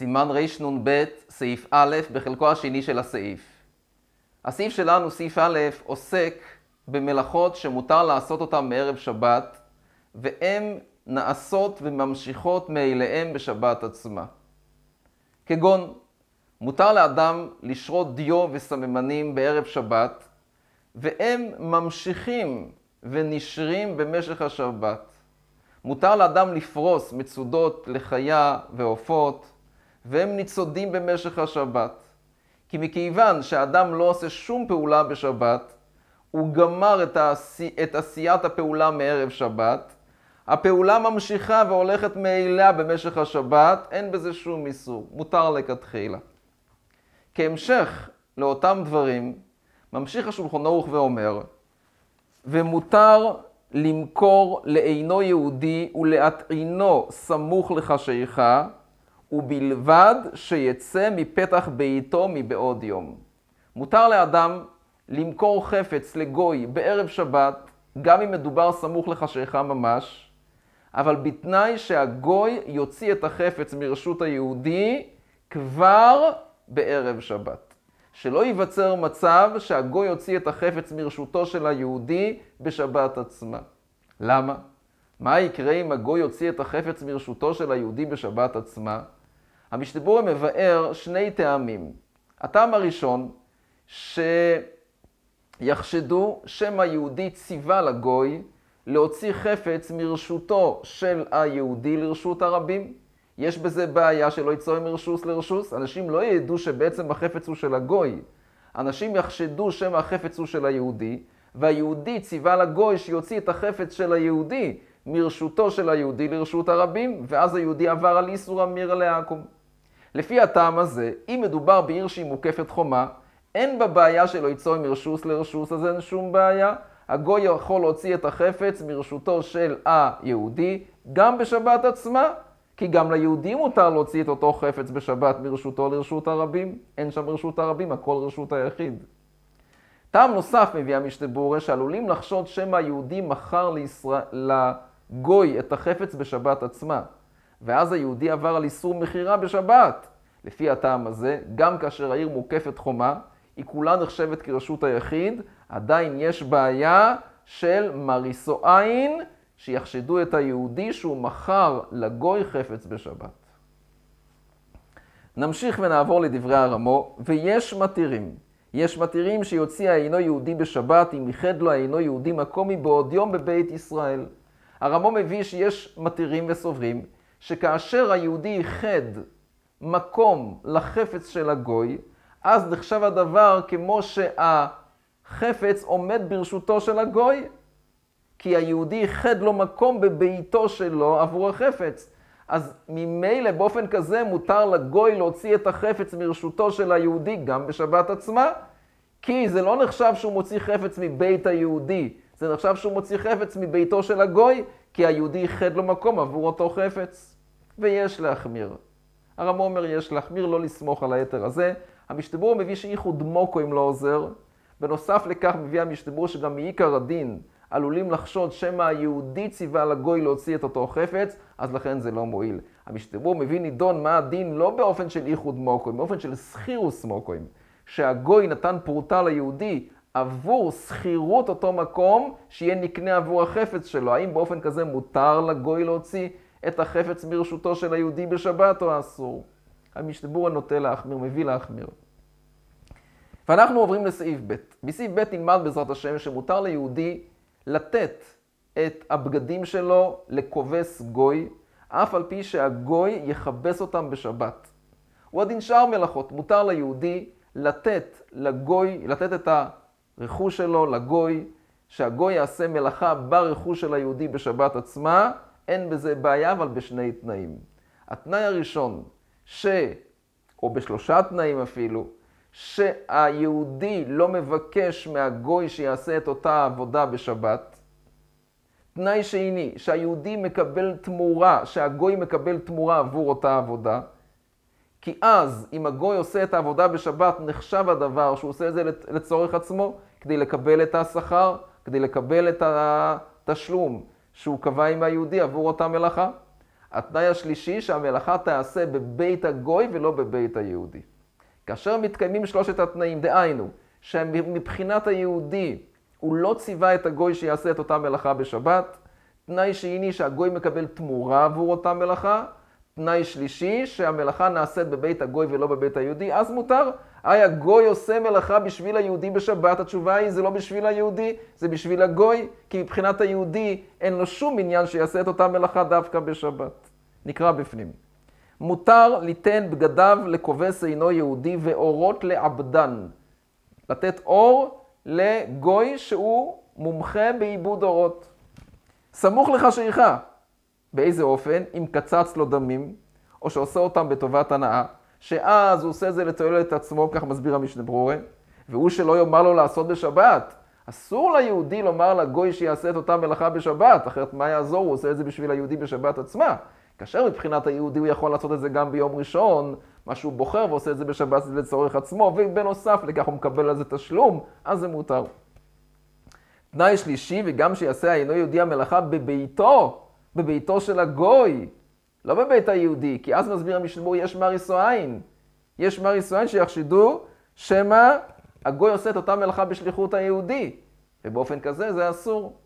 סימן רנ"ב, סעיף א', בחלקו השני של הסעיף. הסעיף שלנו, סעיף א', עוסק במלאכות שמותר לעשות אותן מערב שבת, והן נעשות וממשיכות מאליהן בשבת עצמה. כגון, מותר לאדם לשרות דיו וסממנים בערב שבת, והם ממשיכים ונשרים במשך השבת. מותר לאדם לפרוס מצודות לחיה ועופות, והם ניצודים במשך השבת. כי מכיוון שהאדם לא עושה שום פעולה בשבת, הוא גמר את, העשי, את עשיית הפעולה מערב שבת, הפעולה ממשיכה והולכת מאליה במשך השבת, אין בזה שום איסור, מותר לכתחילה. כהמשך לאותם דברים, ממשיך השולחון ערוך ואומר, ומותר למכור לאינו יהודי ולהטעינו סמוך לחשיכה, ובלבד שיצא מפתח ביתו מבעוד יום. מותר לאדם למכור חפץ לגוי בערב שבת, גם אם מדובר סמוך לחשיכה ממש, אבל בתנאי שהגוי יוציא את החפץ מרשות היהודי כבר בערב שבת. שלא ייווצר מצב שהגוי יוציא את החפץ מרשותו של היהודי בשבת עצמה. למה? מה יקרה אם הגוי יוציא את החפץ מרשותו של היהודי בשבת עצמה? המשתברור מבאר שני טעמים. הטעם הראשון, שיחשדו שמא היהודי ציווה לגוי להוציא חפץ מרשותו של היהודי לרשות הרבים. יש בזה בעיה שלא יצאו מרשוס לרשוס. אנשים לא ידעו שבעצם החפץ הוא של הגוי. אנשים יחשדו שמא החפץ הוא של היהודי, והיהודי ציווה לגוי שיוציא את החפץ של היהודי מרשותו של היהודי לרשות הרבים, ואז היהודי עבר על איסור אמיר לעכו"ם. לפי הטעם הזה, אם מדובר בעיר שהיא מוקפת חומה, אין בה בעיה שלא יצאו מרשוס לרשוס, אז אין שום בעיה. הגוי יכול להוציא את החפץ מרשותו של היהודי, גם בשבת עצמה, כי גם ליהודי מותר להוציא את אותו חפץ בשבת מרשותו לרשות הרבים. אין שם רשות הרבים, הכל רשות היחיד. טעם נוסף מביא המשתבורה שעלולים לחשוד שמא היהודי מכר לישראל, לגוי את החפץ בשבת עצמה, ואז היהודי עבר על איסור מכירה בשבת. לפי הטעם הזה, גם כאשר העיר מוקפת חומה, היא כולה נחשבת כרשות היחיד, עדיין יש בעיה של מריסו עין, שיחשדו את היהודי שהוא מכר לגוי חפץ בשבת. נמשיך ונעבור לדברי הרמו, ויש מתירים. יש מתירים שיוציא האינו יהודי בשבת, אם ייחד לו האינו יהודי מקומי בעוד יום בבית ישראל. הרמו מביא שיש מתירים וסוברים, שכאשר היהודי ייחד מקום לחפץ של הגוי, אז נחשב הדבר כמו שהחפץ עומד ברשותו של הגוי, כי היהודי ייחד לו מקום בביתו שלו עבור החפץ. אז ממילא באופן כזה מותר לגוי להוציא את החפץ מרשותו של היהודי גם בשבת עצמה, כי זה לא נחשב שהוא מוציא חפץ מבית היהודי, זה נחשב שהוא מוציא חפץ מביתו של הגוי, כי היהודי ייחד לו מקום עבור אותו חפץ. ויש להחמיר. הרמו אומר יש להחמיר, לא לסמוך על היתר הזה. המשתבור מביא שאיחוד מוקו אם לא עוזר. בנוסף לכך מביא המשתבור שגם מעיקר הדין עלולים לחשוד שמא היהודי ציווה לגוי להוציא את אותו חפץ, אז לכן זה לא מועיל. המשתבור מביא נידון מה הדין לא באופן של איחוד מוקוים, באופן של סחירוס מוקוים. שהגוי נתן פרוטה ליהודי עבור שכירות אותו מקום שיהיה נקנה עבור החפץ שלו. האם באופן כזה מותר לגוי להוציא את החפץ מרשותו של היהודי בשבת או אסור? המשתבור הנוטה להחמיר, מביא להחמיר. ואנחנו עוברים לסעיף ב'. בסעיף ב' נלמד בעזרת השם שמותר ליהודי לתת את הבגדים שלו לכובס גוי, אף על פי שהגוי יכבס אותם בשבת. הוא הדין שאר מלאכות. מותר ליהודי לתת לגוי, לתת את הרכוש שלו לגוי, שהגוי יעשה מלאכה ברכוש של היהודי בשבת עצמה, אין בזה בעיה, אבל בשני תנאים. התנאי הראשון, ש... או בשלושה תנאים אפילו, שהיהודי לא מבקש מהגוי שיעשה את אותה עבודה בשבת. תנאי שני, שהיהודי מקבל תמורה, שהגוי מקבל תמורה עבור אותה עבודה. כי אז, אם הגוי עושה את העבודה בשבת, נחשב הדבר שהוא עושה את זה לצורך עצמו, כדי לקבל את השכר, כדי לקבל את התשלום שהוא קבע עם היהודי עבור אותה מלאכה. התנאי השלישי, שהמלאכה תעשה בבית הגוי ולא בבית היהודי. כאשר מתקיימים שלושת התנאים, דהיינו, שמבחינת היהודי הוא לא ציווה את הגוי שיעשה את אותה מלאכה בשבת, תנאי שני שהגוי מקבל תמורה עבור אותה מלאכה, תנאי שלישי שהמלאכה נעשית בבית הגוי ולא בבית היהודי, אז מותר. היי, הגוי עושה מלאכה בשביל היהודי בשבת, התשובה היא זה לא בשביל היהודי, זה בשביל הגוי, כי מבחינת היהודי אין לו שום עניין שיעשה את אותה מלאכה דווקא בשבת. נקרא בפנים. מותר ליתן בגדיו לכובס אינו יהודי ואורות לעבדן. לתת אור לגוי שהוא מומחה בעיבוד אורות. סמוך לך שירך. באיזה אופן? אם קצץ לו דמים, או שעושה אותם בטובת הנאה, שאז הוא עושה את זה לתועלת עצמו, כך מסביר המשנה ברורה, והוא שלא יאמר לו לעשות בשבת. אסור ליהודי לומר לגוי שיעשה את אותה מלאכה בשבת, אחרת מה יעזור? הוא עושה את זה בשביל היהודי בשבת עצמה. כאשר מבחינת היהודי הוא יכול לעשות את זה גם ביום ראשון, מה שהוא בוחר ועושה את זה בשבת זה לצורך עצמו, ובנוסף לכך הוא מקבל על זה תשלום, אז זה מותר. תנאי שלישי, וגם שיעשה אינו יהודי המלאכה בביתו, בביתו של הגוי, לא בבית היהודי, כי אז מסביר המשלבור, יש מריסו עין. יש מריסו עין שיחשדו שמא הגוי עושה את אותה מלאכה בשליחות היהודי, ובאופן כזה זה אסור.